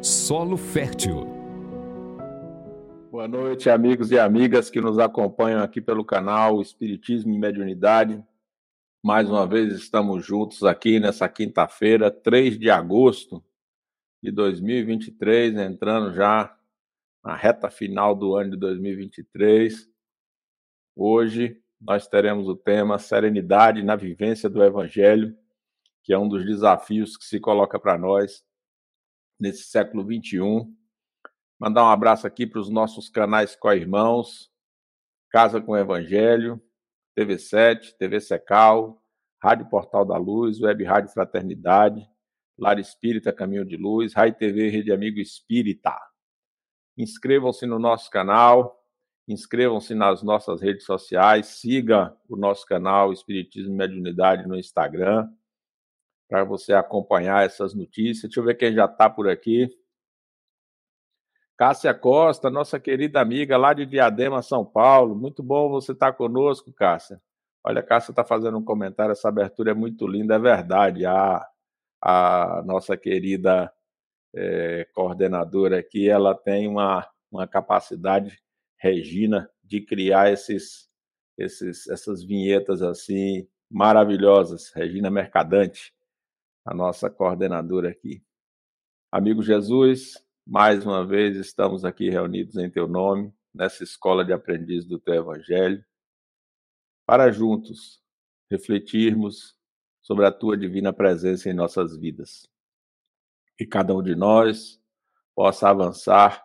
Solo Fértil. Boa noite, amigos e amigas que nos acompanham aqui pelo canal Espiritismo e Mediunidade. Mais uma vez estamos juntos aqui nessa quinta-feira, 3 de agosto de 2023, entrando já na reta final do ano de 2023. Hoje nós teremos o tema Serenidade na Vivência do Evangelho, que é um dos desafios que se coloca para nós nesse século XXI. Mandar um abraço aqui para os nossos canais co-irmãos, Casa com Evangelho, TV7, TV Secal, Rádio Portal da Luz, Web Rádio Fraternidade, Lar Espírita Caminho de Luz, Rai TV Rede Amigo Espírita. Inscrevam-se no nosso canal, inscrevam-se nas nossas redes sociais, siga o nosso canal Espiritismo e Mediunidade no Instagram, para você acompanhar essas notícias. Deixa eu ver quem já está por aqui. Cássia Costa, nossa querida amiga lá de Diadema, São Paulo. Muito bom você estar tá conosco, Cássia. Olha, Cássia está fazendo um comentário, essa abertura é muito linda, é verdade. A, a nossa querida é, coordenadora aqui, ela tem uma, uma capacidade, Regina, de criar esses, esses, essas vinhetas assim maravilhosas. Regina Mercadante a nossa coordenadora aqui. Amigo Jesus, mais uma vez estamos aqui reunidos em Teu nome, nessa escola de aprendiz do Teu Evangelho, para juntos refletirmos sobre a Tua divina presença em nossas vidas. Que cada um de nós possa avançar,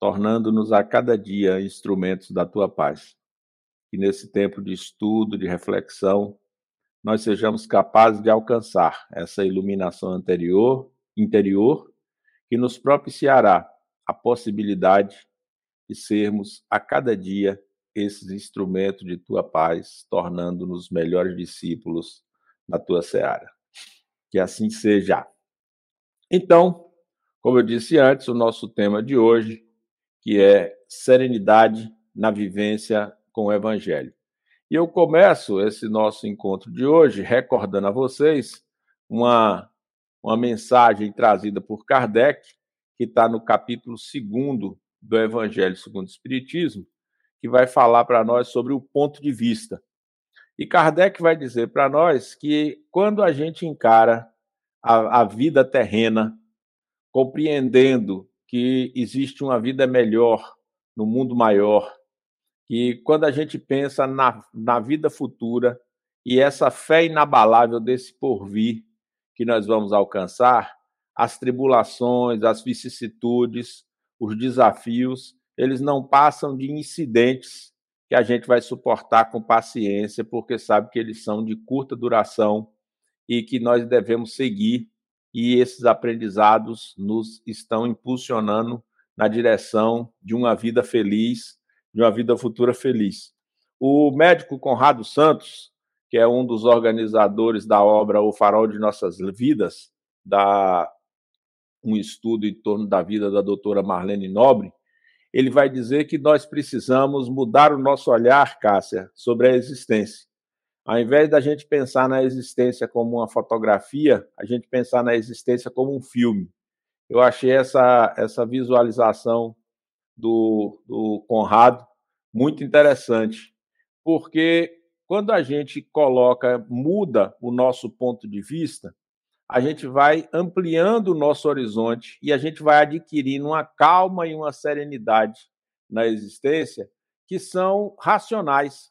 tornando-nos a cada dia instrumentos da Tua paz. Que nesse tempo de estudo, de reflexão, nós sejamos capazes de alcançar essa iluminação anterior, interior, que nos propiciará a possibilidade de sermos a cada dia esses instrumentos de tua paz, tornando-nos melhores discípulos na tua seara. Que assim seja. Então, como eu disse antes, o nosso tema de hoje, que é serenidade na vivência com o evangelho. E eu começo esse nosso encontro de hoje recordando a vocês uma, uma mensagem trazida por Kardec, que está no capítulo 2 do Evangelho segundo o Espiritismo, que vai falar para nós sobre o ponto de vista. E Kardec vai dizer para nós que quando a gente encara a, a vida terrena, compreendendo que existe uma vida melhor no mundo maior, que quando a gente pensa na, na vida futura e essa fé inabalável desse porvir que nós vamos alcançar, as tribulações, as vicissitudes, os desafios, eles não passam de incidentes que a gente vai suportar com paciência, porque sabe que eles são de curta duração e que nós devemos seguir, e esses aprendizados nos estão impulsionando na direção de uma vida feliz, de uma vida futura feliz. O médico Conrado Santos, que é um dos organizadores da obra O Farol de Nossas Vidas, da um estudo em torno da vida da doutora Marlene Nobre, ele vai dizer que nós precisamos mudar o nosso olhar, Cássia, sobre a existência. Ao invés da gente pensar na existência como uma fotografia, a gente pensar na existência como um filme. Eu achei essa, essa visualização do, do Conrado muito interessante, porque quando a gente coloca, muda o nosso ponto de vista, a gente vai ampliando o nosso horizonte e a gente vai adquirindo uma calma e uma serenidade na existência que são racionais.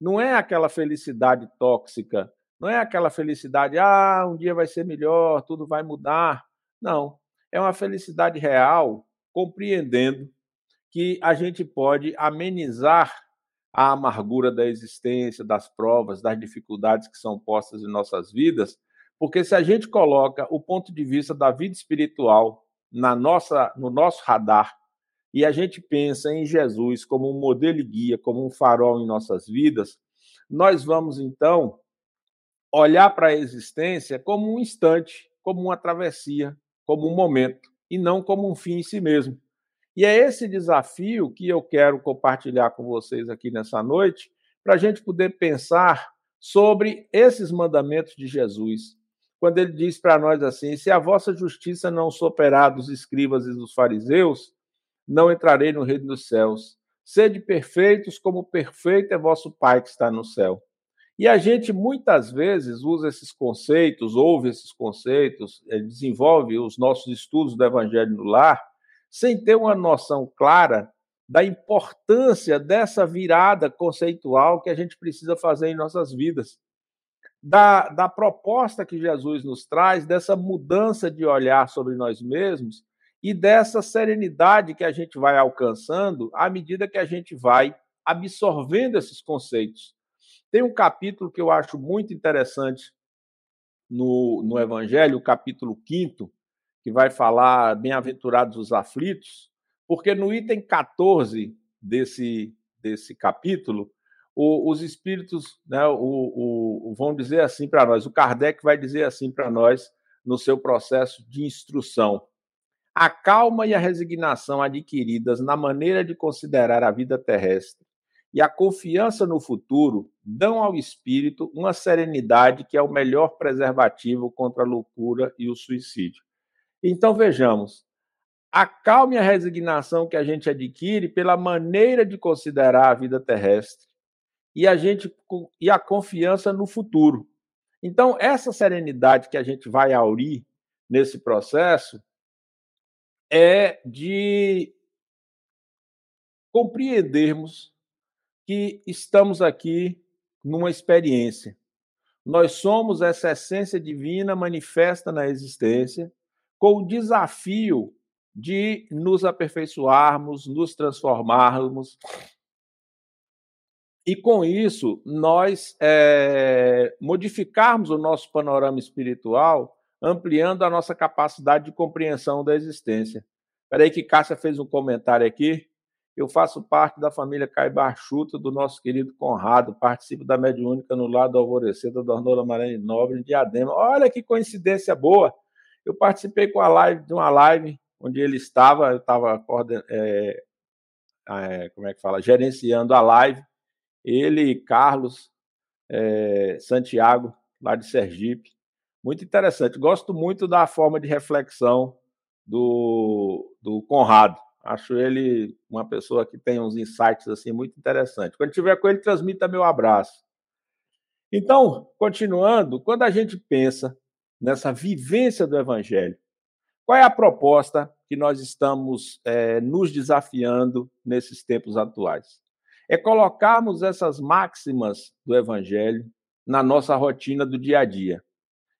Não é aquela felicidade tóxica, não é aquela felicidade, ah, um dia vai ser melhor, tudo vai mudar. Não. É uma felicidade real, compreendendo que a gente pode amenizar a amargura da existência, das provas, das dificuldades que são postas em nossas vidas, porque se a gente coloca o ponto de vista da vida espiritual na nossa, no nosso radar e a gente pensa em Jesus como um modelo e guia, como um farol em nossas vidas, nós vamos então olhar para a existência como um instante, como uma travessia, como um momento, e não como um fim em si mesmo. E é esse desafio que eu quero compartilhar com vocês aqui nessa noite, para a gente poder pensar sobre esses mandamentos de Jesus, quando ele diz para nós assim: se a vossa justiça não superar dos escribas e dos fariseus, não entrarei no reino dos céus. Sede perfeitos, como perfeito é vosso Pai que está no céu. E a gente muitas vezes usa esses conceitos, ouve esses conceitos, eh, desenvolve os nossos estudos do Evangelho no lar, sem ter uma noção clara da importância dessa virada conceitual que a gente precisa fazer em nossas vidas da, da proposta que Jesus nos traz, dessa mudança de olhar sobre nós mesmos e dessa serenidade que a gente vai alcançando à medida que a gente vai absorvendo esses conceitos. Tem um capítulo que eu acho muito interessante no, no Evangelho, o capítulo 5, que vai falar bem-aventurados os aflitos, porque no item 14 desse, desse capítulo, o, os espíritos né, o, o, vão dizer assim para nós, o Kardec vai dizer assim para nós no seu processo de instrução. A calma e a resignação adquiridas na maneira de considerar a vida terrestre e a confiança no futuro dão ao espírito uma serenidade que é o melhor preservativo contra a loucura e o suicídio. Então vejamos, a calma e a resignação que a gente adquire pela maneira de considerar a vida terrestre e a gente e a confiança no futuro. Então, essa serenidade que a gente vai aurir nesse processo é de compreendermos que estamos aqui numa experiência. Nós somos essa essência divina manifesta na existência, com o desafio de nos aperfeiçoarmos, nos transformarmos, e com isso nós é, modificarmos o nosso panorama espiritual, ampliando a nossa capacidade de compreensão da existência. Espera aí que Cássia fez um comentário aqui. Eu faço parte da família Caibarchuta do nosso querido Conrado, participo da Mediúnica no lado do Alvorecer da Dornora Marane Nobre em Diadema. Olha que coincidência boa! Eu participei com a live de uma live onde ele estava, eu estava é, é, como é que fala, gerenciando a live ele, Carlos, é, Santiago, lá de Sergipe. Muito interessante. Gosto muito da forma de reflexão do, do Conrado. Acho ele uma pessoa que tem uns insights assim muito interessantes. Quando estiver com ele, transmita meu abraço. Então, continuando, quando a gente pensa nessa vivência do Evangelho, qual é a proposta que nós estamos é, nos desafiando nesses tempos atuais? é colocarmos essas máximas do Evangelho na nossa rotina do dia a dia.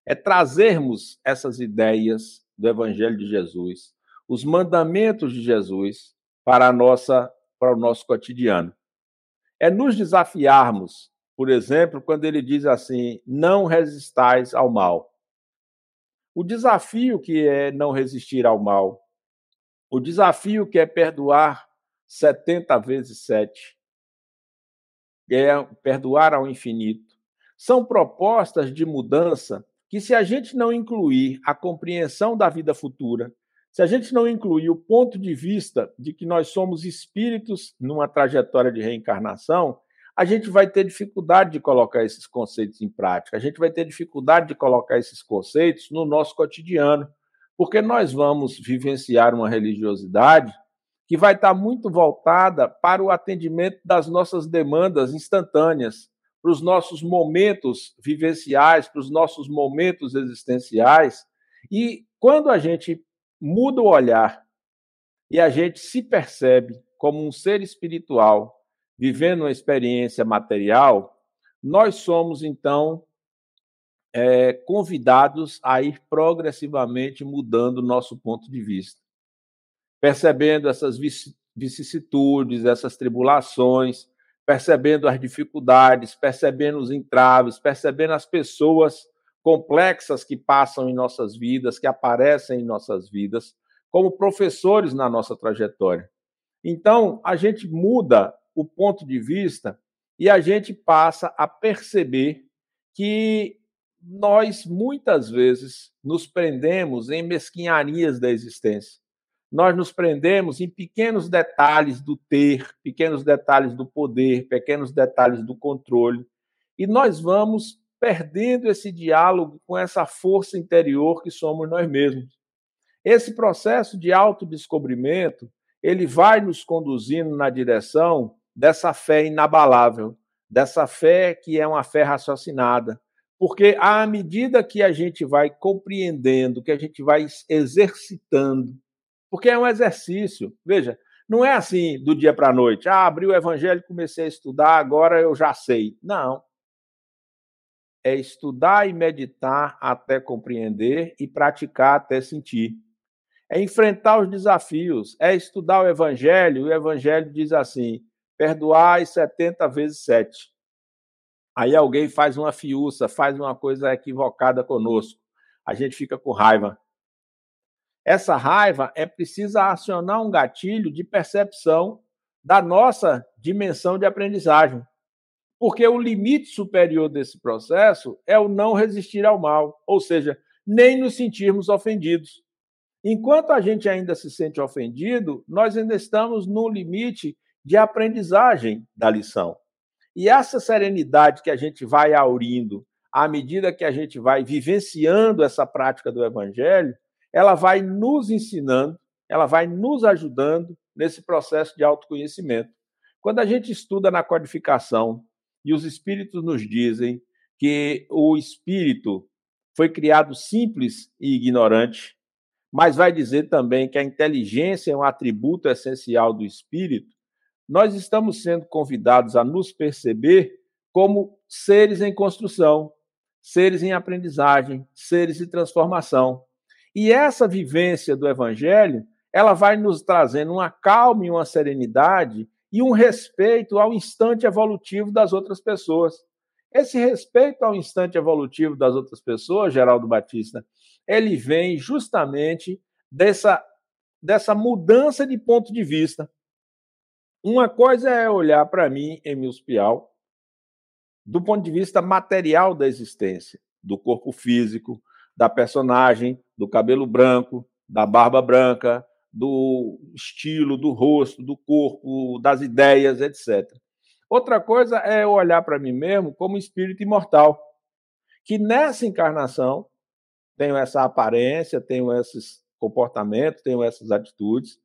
É trazermos essas ideias do Evangelho de Jesus, os mandamentos de Jesus para a nossa para o nosso cotidiano. É nos desafiarmos, por exemplo, quando ele diz assim: "Não resistais ao mal". O desafio que é não resistir ao mal, o desafio que é perdoar 70 vezes 7, é perdoar ao infinito. São propostas de mudança que, se a gente não incluir a compreensão da vida futura, se a gente não incluir o ponto de vista de que nós somos espíritos numa trajetória de reencarnação, a gente vai ter dificuldade de colocar esses conceitos em prática, a gente vai ter dificuldade de colocar esses conceitos no nosso cotidiano, porque nós vamos vivenciar uma religiosidade que vai estar muito voltada para o atendimento das nossas demandas instantâneas, para os nossos momentos vivenciais, para os nossos momentos existenciais. E quando a gente muda o olhar e a gente se percebe como um ser espiritual vivendo uma experiência material, nós somos então é, convidados a ir progressivamente mudando nosso ponto de vista percebendo essas vicissitudes, essas tribulações, percebendo as dificuldades, percebendo os entraves, percebendo as pessoas complexas que passam em nossas vidas, que aparecem em nossas vidas, como professores na nossa trajetória. Então, a gente muda o ponto de vista e a gente passa a perceber que nós muitas vezes nos prendemos em mesquinharias da existência nós nos prendemos em pequenos detalhes do ter, pequenos detalhes do poder, pequenos detalhes do controle, e nós vamos perdendo esse diálogo com essa força interior que somos nós mesmos. Esse processo de autodescobrimento, ele vai nos conduzindo na direção dessa fé inabalável, dessa fé que é uma fé raciocinada. Porque à medida que a gente vai compreendendo, que a gente vai exercitando, porque é um exercício. Veja, não é assim do dia para a noite. Ah, abri o evangelho, comecei a estudar, agora eu já sei. Não. É estudar e meditar até compreender e praticar até sentir. É enfrentar os desafios, é estudar o evangelho, o evangelho diz assim: perdoai 70 vezes 7. Aí alguém faz uma fiúça, faz uma coisa equivocada conosco. A gente fica com raiva. Essa raiva é precisa acionar um gatilho de percepção da nossa dimensão de aprendizagem. Porque o limite superior desse processo é o não resistir ao mal, ou seja, nem nos sentirmos ofendidos. Enquanto a gente ainda se sente ofendido, nós ainda estamos no limite de aprendizagem da lição. E essa serenidade que a gente vai aurindo à medida que a gente vai vivenciando essa prática do evangelho, ela vai nos ensinando, ela vai nos ajudando nesse processo de autoconhecimento. Quando a gente estuda na codificação e os espíritos nos dizem que o espírito foi criado simples e ignorante, mas vai dizer também que a inteligência é um atributo essencial do espírito, nós estamos sendo convidados a nos perceber como seres em construção, seres em aprendizagem, seres de transformação. E essa vivência do evangelho, ela vai nos trazendo uma calma e uma serenidade e um respeito ao instante evolutivo das outras pessoas. Esse respeito ao instante evolutivo das outras pessoas, Geraldo Batista, ele vem justamente dessa, dessa mudança de ponto de vista. Uma coisa é olhar para mim, Emil Pial, do ponto de vista material da existência, do corpo físico, da personagem, do cabelo branco, da barba branca, do estilo, do rosto, do corpo, das ideias, etc. Outra coisa é olhar para mim mesmo como espírito imortal, que nessa encarnação tenho essa aparência, tenho esses comportamentos, tenho essas atitudes,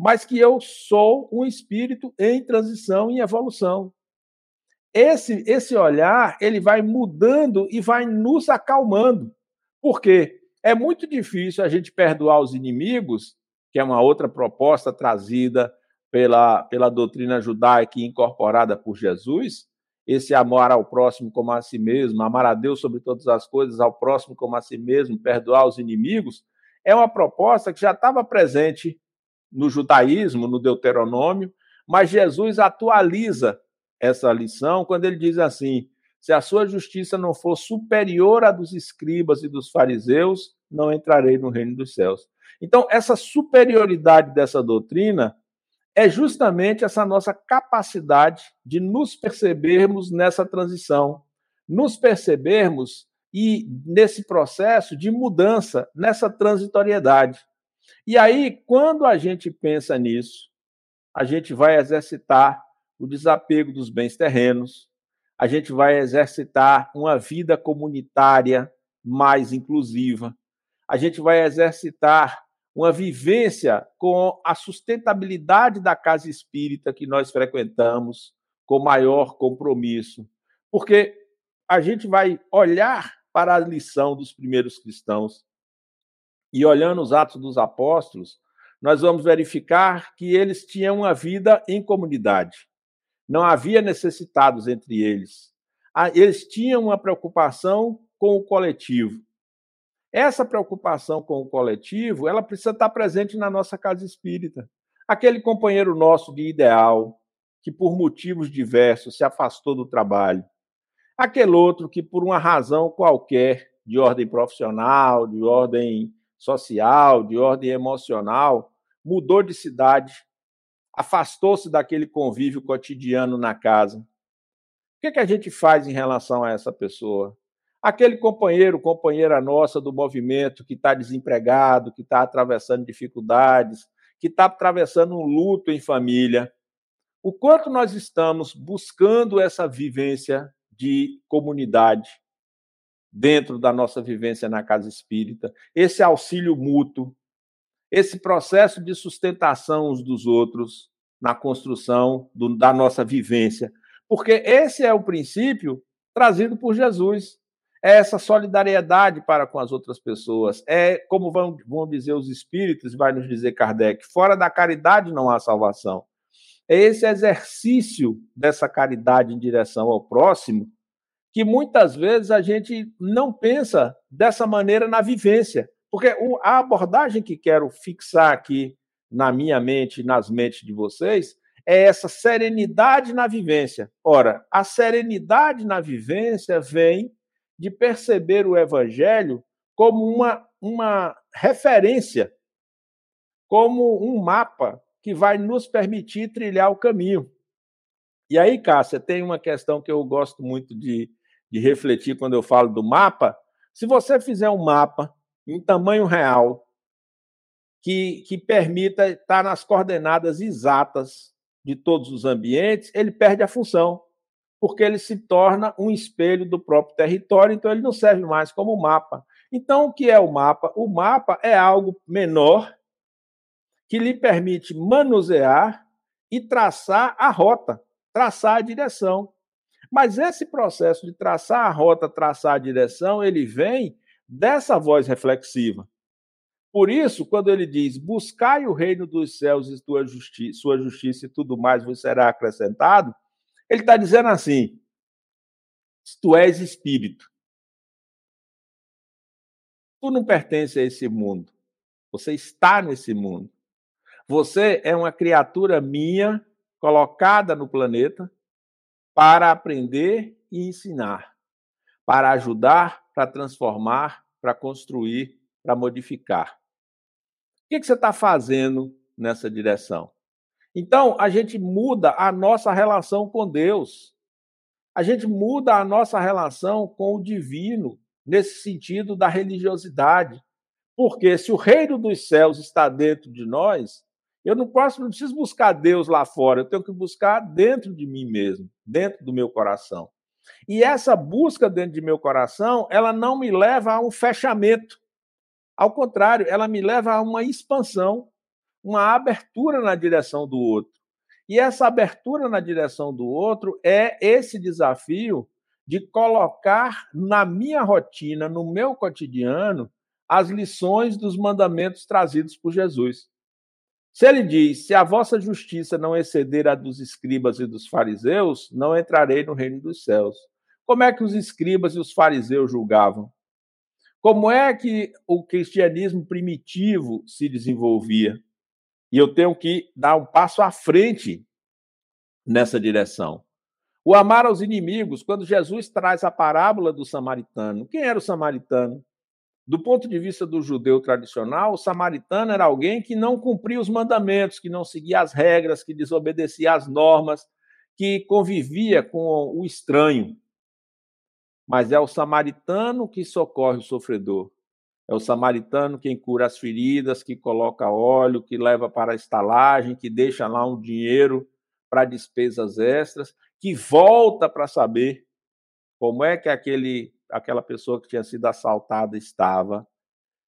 mas que eu sou um espírito em transição e evolução. Esse esse olhar, ele vai mudando e vai nos acalmando. Por quê? É muito difícil a gente perdoar os inimigos, que é uma outra proposta trazida pela, pela doutrina judaica incorporada por Jesus, esse amor ao próximo como a si mesmo, amar a Deus sobre todas as coisas, ao próximo como a si mesmo, perdoar os inimigos, é uma proposta que já estava presente no judaísmo, no Deuteronômio, mas Jesus atualiza essa lição quando ele diz assim: se a sua justiça não for superior à dos escribas e dos fariseus, não entrarei no reino dos céus. Então, essa superioridade dessa doutrina é justamente essa nossa capacidade de nos percebermos nessa transição, nos percebermos e nesse processo de mudança, nessa transitoriedade. E aí, quando a gente pensa nisso, a gente vai exercitar o desapego dos bens terrenos, a gente vai exercitar uma vida comunitária mais inclusiva, a gente vai exercitar uma vivência com a sustentabilidade da casa espírita que nós frequentamos, com maior compromisso. Porque a gente vai olhar para a lição dos primeiros cristãos e olhando os Atos dos Apóstolos, nós vamos verificar que eles tinham uma vida em comunidade. Não havia necessitados entre eles. Ah, eles tinham uma preocupação com o coletivo. Essa preocupação com o coletivo, ela precisa estar presente na nossa casa espírita. Aquele companheiro nosso de ideal, que por motivos diversos se afastou do trabalho. Aquele outro que por uma razão qualquer, de ordem profissional, de ordem social, de ordem emocional, mudou de cidade, afastou-se daquele convívio cotidiano na casa. O que, é que a gente faz em relação a essa pessoa? Aquele companheiro, companheira nossa do movimento que está desempregado, que está atravessando dificuldades, que está atravessando um luto em família. O quanto nós estamos buscando essa vivência de comunidade, dentro da nossa vivência na casa espírita, esse auxílio mútuo, esse processo de sustentação uns dos outros na construção do, da nossa vivência. Porque esse é o princípio trazido por Jesus. É essa solidariedade para com as outras pessoas. É, como vão, vão dizer os espíritos, vai nos dizer Kardec, fora da caridade não há salvação. É esse exercício dessa caridade em direção ao próximo que muitas vezes a gente não pensa dessa maneira na vivência. Porque a abordagem que quero fixar aqui na minha mente, nas mentes de vocês, é essa serenidade na vivência. Ora, a serenidade na vivência vem de perceber o evangelho como uma, uma referência, como um mapa que vai nos permitir trilhar o caminho. E aí, Cássia, tem uma questão que eu gosto muito de, de refletir quando eu falo do mapa. Se você fizer um mapa em tamanho real, que, que permita estar nas coordenadas exatas de todos os ambientes, ele perde a função, porque ele se torna um espelho do próprio território, então ele não serve mais como mapa. Então, o que é o mapa? O mapa é algo menor que lhe permite manusear e traçar a rota, traçar a direção. Mas esse processo de traçar a rota, traçar a direção, ele vem dessa voz reflexiva. Por isso, quando ele diz: Buscai o reino dos céus e sua justiça, sua justiça e tudo mais vos será acrescentado, ele está dizendo assim: Tu és espírito. Tu não pertence a esse mundo. Você está nesse mundo. Você é uma criatura minha, colocada no planeta, para aprender e ensinar, para ajudar, para transformar, para construir, para modificar. O que, você está fazendo nessa direção? Então, a gente muda a nossa relação com Deus. A gente muda a nossa relação com o divino, nesse sentido da religiosidade. Porque se o reino dos céus está dentro de nós, eu não posso, não preciso buscar Deus lá fora, eu tenho que buscar dentro de mim mesmo, dentro do meu coração. E essa busca dentro de meu coração, ela não me leva a um fechamento. Ao contrário, ela me leva a uma expansão, uma abertura na direção do outro. E essa abertura na direção do outro é esse desafio de colocar na minha rotina, no meu cotidiano, as lições dos mandamentos trazidos por Jesus. Se ele diz: Se a vossa justiça não exceder a dos escribas e dos fariseus, não entrarei no reino dos céus. Como é que os escribas e os fariseus julgavam? Como é que o cristianismo primitivo se desenvolvia? E eu tenho que dar um passo à frente nessa direção. O amar aos inimigos, quando Jesus traz a parábola do samaritano, quem era o samaritano? Do ponto de vista do judeu tradicional, o samaritano era alguém que não cumpria os mandamentos, que não seguia as regras, que desobedecia às normas, que convivia com o estranho mas é o samaritano que socorre o sofredor. É o samaritano quem cura as feridas, que coloca óleo, que leva para a estalagem, que deixa lá um dinheiro para despesas extras, que volta para saber como é que aquele, aquela pessoa que tinha sido assaltada estava.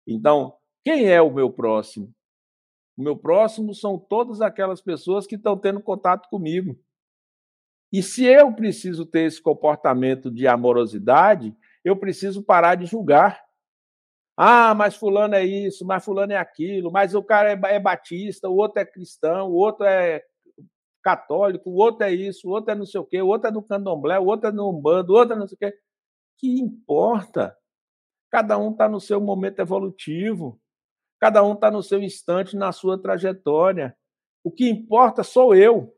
Então, quem é o meu próximo? O meu próximo são todas aquelas pessoas que estão tendo contato comigo. E se eu preciso ter esse comportamento de amorosidade, eu preciso parar de julgar. Ah, mas fulano é isso, mas fulano é aquilo, mas o cara é, é batista, o outro é cristão, o outro é católico, o outro é isso, o outro é não sei o quê, o outro é no candomblé, o outro é no umbando, o outro é não sei o quê. Que importa? Cada um está no seu momento evolutivo, cada um está no seu instante, na sua trajetória. O que importa sou eu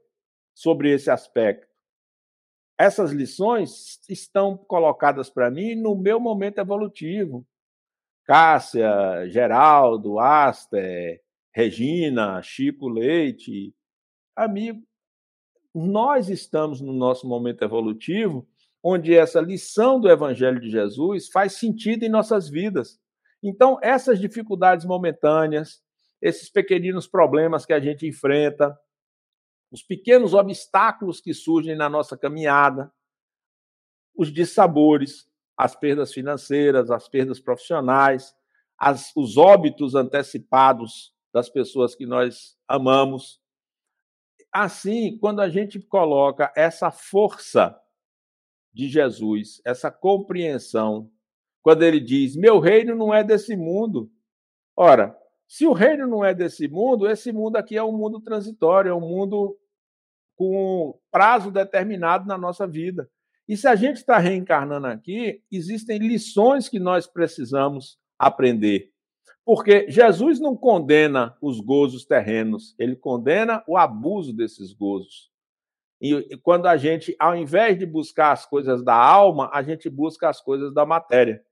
sobre esse aspecto essas lições estão colocadas para mim no meu momento evolutivo. Cássia, Geraldo, Aster, Regina, Chico Leite, amigo, nós estamos no nosso momento evolutivo onde essa lição do Evangelho de Jesus faz sentido em nossas vidas. Então, essas dificuldades momentâneas, esses pequeninos problemas que a gente enfrenta, os pequenos obstáculos que surgem na nossa caminhada, os dissabores, as perdas financeiras, as perdas profissionais, as, os óbitos antecipados das pessoas que nós amamos. Assim, quando a gente coloca essa força de Jesus, essa compreensão, quando ele diz: Meu reino não é desse mundo. Ora, se o reino não é desse mundo, esse mundo aqui é um mundo transitório, é um mundo com prazo determinado na nossa vida. E se a gente está reencarnando aqui, existem lições que nós precisamos aprender. Porque Jesus não condena os gozos terrenos, ele condena o abuso desses gozos. E quando a gente, ao invés de buscar as coisas da alma, a gente busca as coisas da matéria.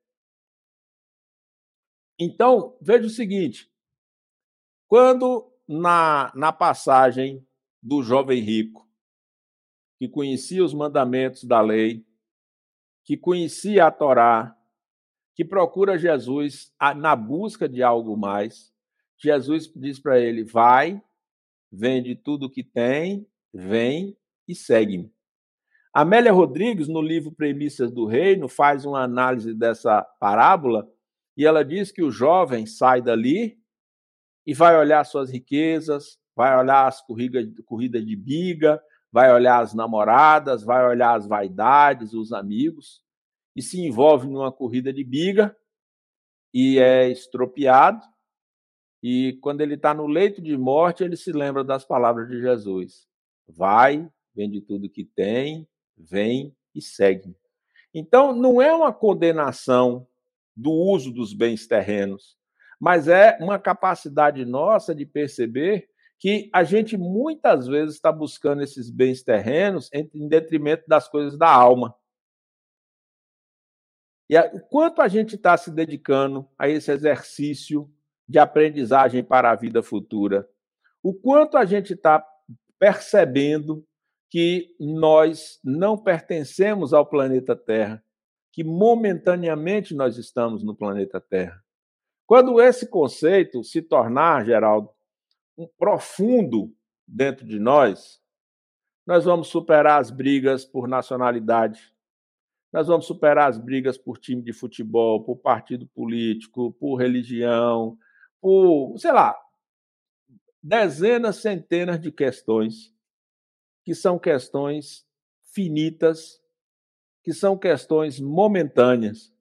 Então, veja o seguinte: quando na, na passagem do jovem rico, que conhecia os mandamentos da lei, que conhecia a Torá, que procura Jesus na busca de algo mais, Jesus diz para ele: vai, vende tudo que tem, vem e segue-me. Amélia Rodrigues, no livro Premissas do Reino, faz uma análise dessa parábola e ela diz que o jovem sai dali e vai olhar suas riquezas, vai olhar as corridas de biga, vai olhar as namoradas, vai olhar as vaidades, os amigos, e se envolve numa corrida de biga e é estropiado. E quando ele está no leito de morte, ele se lembra das palavras de Jesus: Vai, vende tudo que tem, vem e segue. Então, não é uma condenação do uso dos bens terrenos, mas é uma capacidade nossa de perceber que a gente muitas vezes está buscando esses bens terrenos em detrimento das coisas da alma. E o quanto a gente está se dedicando a esse exercício de aprendizagem para a vida futura? O quanto a gente está percebendo que nós não pertencemos ao planeta Terra, que momentaneamente nós estamos no planeta Terra. Quando esse conceito se tornar, Geraldo, um profundo dentro de nós, nós vamos superar as brigas por nacionalidade, nós vamos superar as brigas por time de futebol, por partido político, por religião, por, sei lá, dezenas, centenas de questões que são questões finitas, que são questões momentâneas.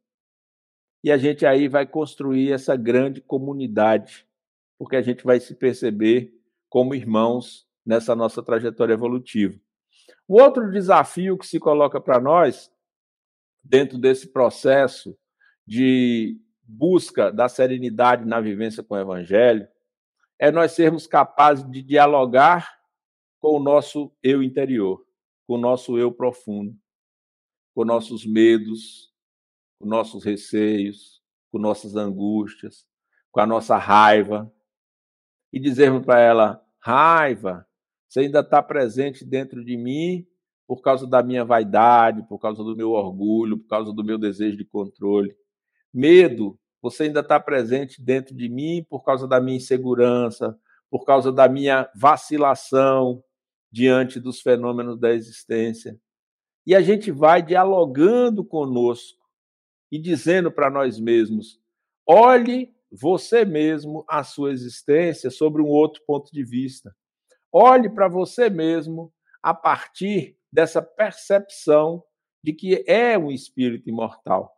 E a gente aí vai construir essa grande comunidade, porque a gente vai se perceber como irmãos nessa nossa trajetória evolutiva. O outro desafio que se coloca para nós, dentro desse processo de busca da serenidade na vivência com o Evangelho, é nós sermos capazes de dialogar com o nosso eu interior, com o nosso eu profundo, com nossos medos, com nossos receios, com nossas angústias, com a nossa raiva, e dizermos para ela: raiva, você ainda está presente dentro de mim por causa da minha vaidade, por causa do meu orgulho, por causa do meu desejo de controle. Medo, você ainda está presente dentro de mim por causa da minha insegurança, por causa da minha vacilação, diante dos fenômenos da existência. E a gente vai dialogando conosco e dizendo para nós mesmos: olhe você mesmo a sua existência sobre um outro ponto de vista. Olhe para você mesmo a partir dessa percepção de que é um espírito imortal.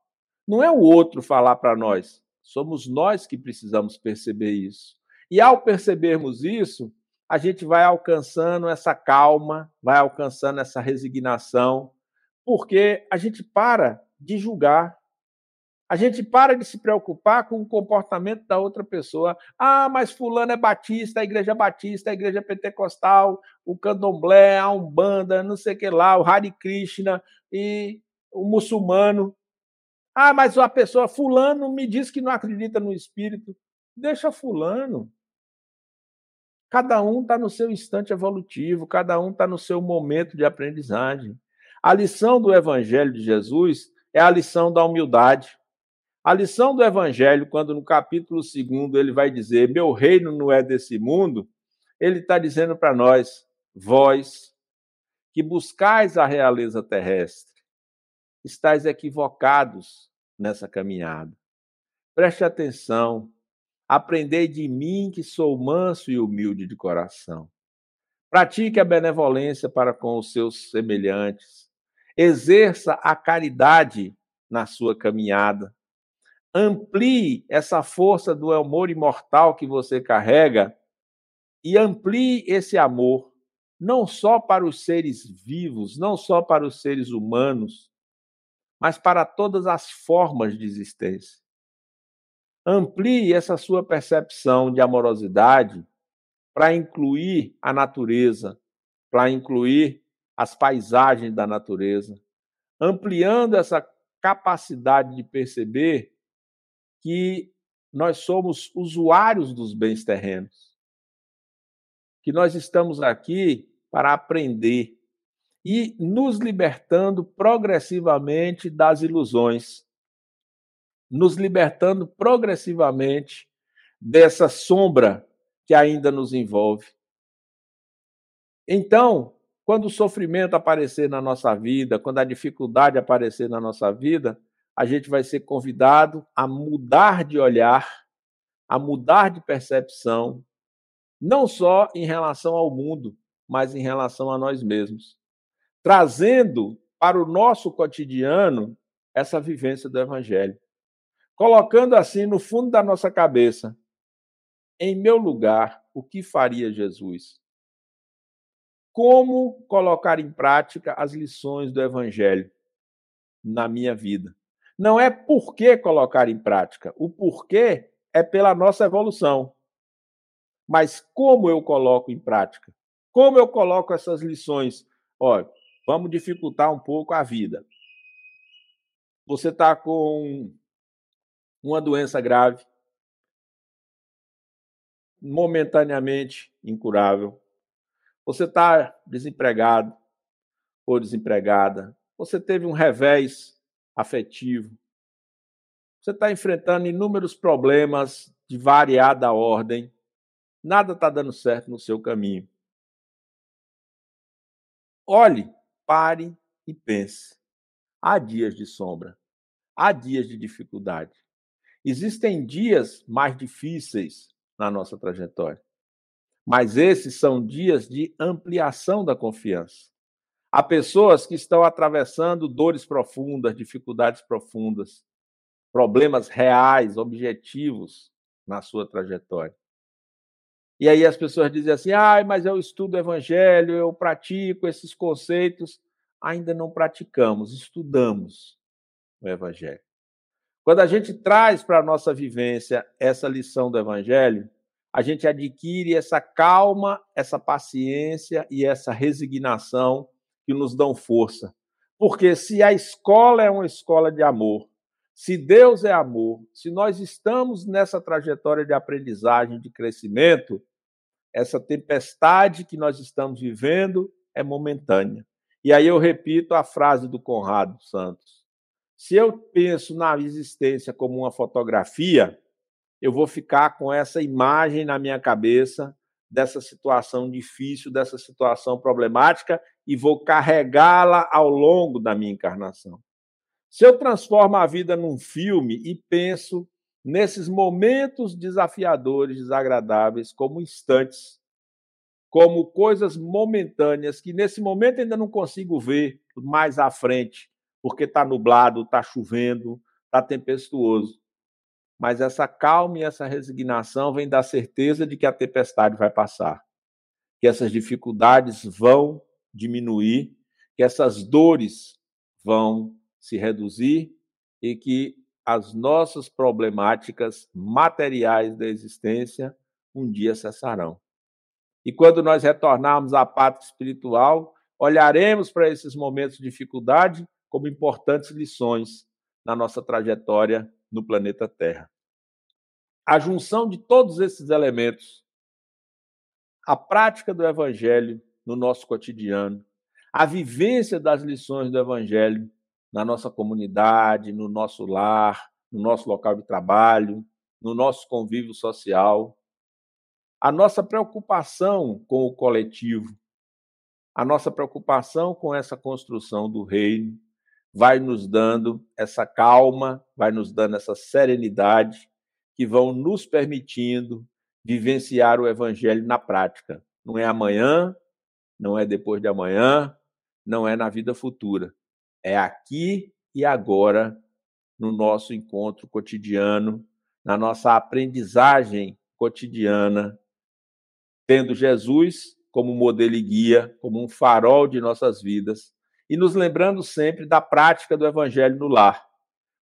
Não é o outro falar para nós, somos nós que precisamos perceber isso. E ao percebermos isso, a gente vai alcançando essa calma, vai alcançando essa resignação, porque a gente para de julgar. A gente para de se preocupar com o comportamento da outra pessoa. Ah, mas fulano é batista, a igreja batista, a igreja pentecostal, o candomblé, a umbanda, não sei o que lá, o Hare Krishna e o muçulmano. Ah, mas a pessoa fulano me diz que não acredita no espírito. Deixa fulano. Cada um está no seu instante evolutivo, cada um está no seu momento de aprendizagem. A lição do Evangelho de Jesus é a lição da humildade. A lição do Evangelho, quando no capítulo 2 ele vai dizer: Meu reino não é desse mundo, ele está dizendo para nós: Vós que buscais a realeza terrestre, estáis equivocados nessa caminhada. Preste atenção. Aprendei de mim, que sou manso e humilde de coração. Pratique a benevolência para com os seus semelhantes. Exerça a caridade na sua caminhada. Amplie essa força do amor imortal que você carrega e amplie esse amor não só para os seres vivos, não só para os seres humanos, mas para todas as formas de existência. Amplie essa sua percepção de amorosidade para incluir a natureza, para incluir as paisagens da natureza, ampliando essa capacidade de perceber que nós somos usuários dos bens terrenos, que nós estamos aqui para aprender e nos libertando progressivamente das ilusões, nos libertando progressivamente dessa sombra que ainda nos envolve. Então, quando o sofrimento aparecer na nossa vida, quando a dificuldade aparecer na nossa vida, a gente vai ser convidado a mudar de olhar, a mudar de percepção, não só em relação ao mundo, mas em relação a nós mesmos, trazendo para o nosso cotidiano essa vivência do Evangelho, colocando assim no fundo da nossa cabeça: em meu lugar, o que faria Jesus? Como colocar em prática as lições do Evangelho na minha vida? Não é por que colocar em prática, o porquê é pela nossa evolução. Mas como eu coloco em prática? Como eu coloco essas lições? Olha, vamos dificultar um pouco a vida. Você está com uma doença grave, momentaneamente incurável. Você está desempregado ou desempregada. Você teve um revés afetivo. Você está enfrentando inúmeros problemas de variada ordem. Nada está dando certo no seu caminho. Olhe, pare e pense. Há dias de sombra, há dias de dificuldade. Existem dias mais difíceis na nossa trajetória, mas esses são dias de ampliação da confiança. Há pessoas que estão atravessando dores profundas, dificuldades profundas, problemas reais, objetivos na sua trajetória. E aí as pessoas dizem assim: ah, mas eu estudo o evangelho, eu pratico esses conceitos. Ainda não praticamos, estudamos o evangelho. Quando a gente traz para a nossa vivência essa lição do evangelho, a gente adquire essa calma, essa paciência e essa resignação que nos dão força. Porque se a escola é uma escola de amor, se Deus é amor, se nós estamos nessa trajetória de aprendizagem, de crescimento, essa tempestade que nós estamos vivendo é momentânea. E aí eu repito a frase do Conrado Santos. Se eu penso na existência como uma fotografia, eu vou ficar com essa imagem na minha cabeça dessa situação difícil, dessa situação problemática e vou carregá-la ao longo da minha encarnação. Se eu transformo a vida num filme e penso nesses momentos desafiadores, desagradáveis, como instantes, como coisas momentâneas que nesse momento ainda não consigo ver mais à frente, porque está nublado, está chovendo, está tempestuoso. Mas essa calma e essa resignação vem da certeza de que a tempestade vai passar, que essas dificuldades vão diminuir, que essas dores vão se reduzir e que as nossas problemáticas materiais da existência um dia cessarão. E quando nós retornarmos à pátria espiritual, olharemos para esses momentos de dificuldade como importantes lições na nossa trajetória no planeta Terra. A junção de todos esses elementos, a prática do Evangelho no nosso cotidiano, a vivência das lições do Evangelho na nossa comunidade, no nosso lar, no nosso local de trabalho, no nosso convívio social, a nossa preocupação com o coletivo, a nossa preocupação com essa construção do reino, vai nos dando essa calma, vai nos dando essa serenidade que vão nos permitindo vivenciar o evangelho na prática. Não é amanhã, não é depois de amanhã, não é na vida futura. É aqui e agora, no nosso encontro cotidiano, na nossa aprendizagem cotidiana, tendo Jesus como modelo e guia, como um farol de nossas vidas, e nos lembrando sempre da prática do Evangelho no lar,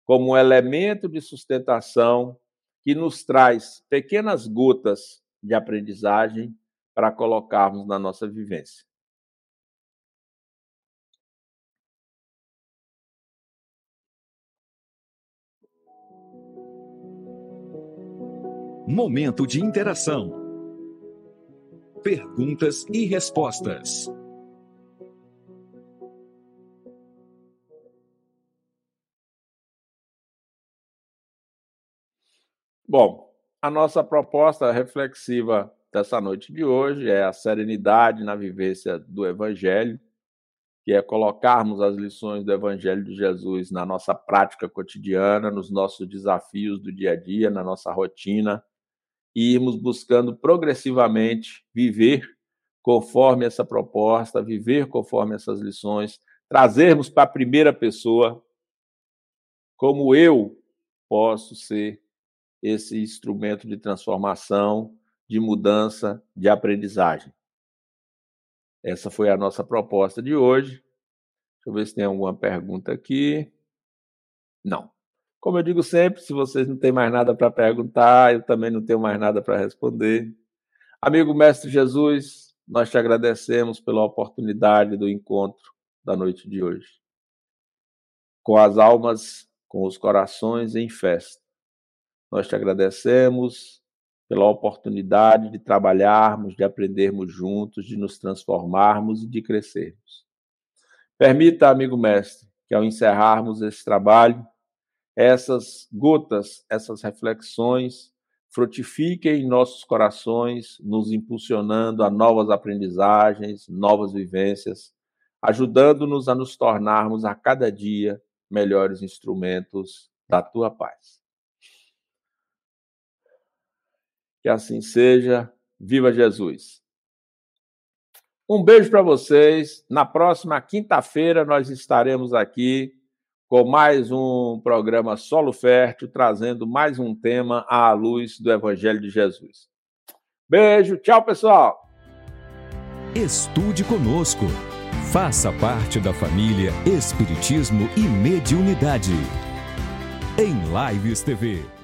como um elemento de sustentação que nos traz pequenas gotas de aprendizagem para colocarmos na nossa vivência. Momento de interação. Perguntas e respostas. Bom, a nossa proposta reflexiva dessa noite de hoje é a serenidade na vivência do Evangelho, que é colocarmos as lições do Evangelho de Jesus na nossa prática cotidiana, nos nossos desafios do dia a dia, na nossa rotina, e irmos buscando progressivamente viver conforme essa proposta, viver conforme essas lições, trazermos para a primeira pessoa como eu posso ser esse instrumento de transformação, de mudança, de aprendizagem. Essa foi a nossa proposta de hoje. Deixa eu ver se tem alguma pergunta aqui. Não. Como eu digo sempre, se vocês não têm mais nada para perguntar, eu também não tenho mais nada para responder. Amigo Mestre Jesus, nós te agradecemos pela oportunidade do encontro da noite de hoje. Com as almas, com os corações em festa nós te agradecemos pela oportunidade de trabalharmos, de aprendermos juntos, de nos transformarmos e de crescermos. Permita, amigo mestre, que ao encerrarmos esse trabalho, essas gotas, essas reflexões frutifiquem em nossos corações, nos impulsionando a novas aprendizagens, novas vivências, ajudando-nos a nos tornarmos a cada dia melhores instrumentos da tua paz. Que assim seja. Viva Jesus! Um beijo para vocês. Na próxima quinta-feira nós estaremos aqui com mais um programa Solo Fértil, trazendo mais um tema à luz do Evangelho de Jesus. Beijo, tchau, pessoal. Estude conosco. Faça parte da família Espiritismo e Mediunidade. Em Lives TV.